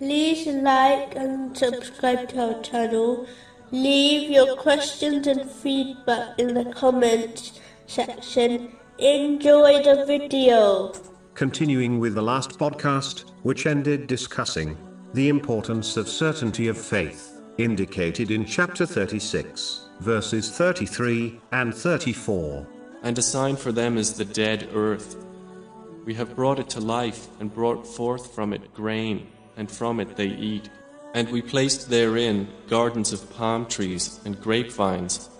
like and subscribe to our channel. Leave your questions and feedback in the comments section. Enjoy the video. Continuing with the last podcast, which ended discussing the importance of certainty of faith, indicated in chapter 36, verses 33 and 34. And a sign for them is the dead earth. We have brought it to life and brought forth from it grain, and from it they eat. And we placed therein gardens of palm trees and grapevines.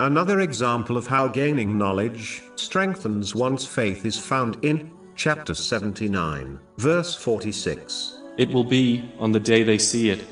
Another example of how gaining knowledge strengthens one's faith is found in chapter 79, verse 46. It will be, on the day they see it,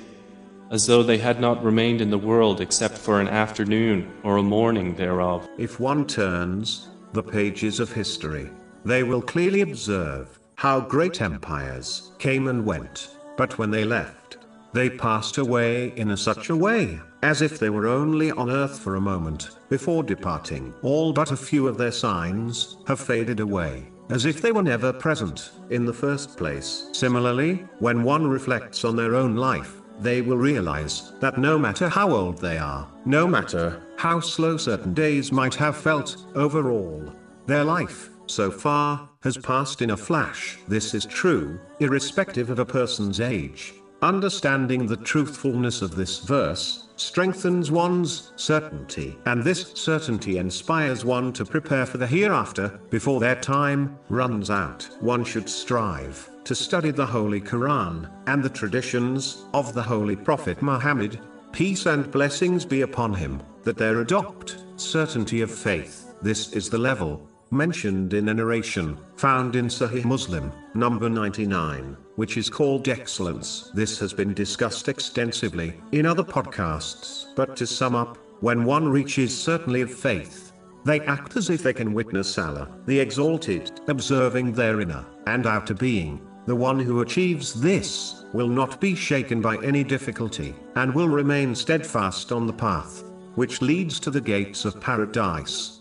as though they had not remained in the world except for an afternoon or a morning thereof. If one turns the pages of history, they will clearly observe how great empires came and went, but when they left, they passed away in a such a way, as if they were only on earth for a moment, before departing. All but a few of their signs have faded away, as if they were never present in the first place. Similarly, when one reflects on their own life, they will realize that no matter how old they are, no matter how slow certain days might have felt, overall, their life, so far, has passed in a flash. This is true, irrespective of a person's age. Understanding the truthfulness of this verse strengthens one's certainty, and this certainty inspires one to prepare for the hereafter before their time runs out. One should strive to study the Holy Quran and the traditions of the Holy Prophet Muhammad, peace and blessings be upon him, that there adopt certainty of faith. This is the level mentioned in a narration found in Sahih Muslim, number 99, which is called excellence. This has been discussed extensively in other podcasts, but to sum up, when one reaches certainty of faith, they act as if they can witness Allah, the exalted, observing their inner and outer being. The one who achieves this will not be shaken by any difficulty, and will remain steadfast on the path which leads to the gates of paradise.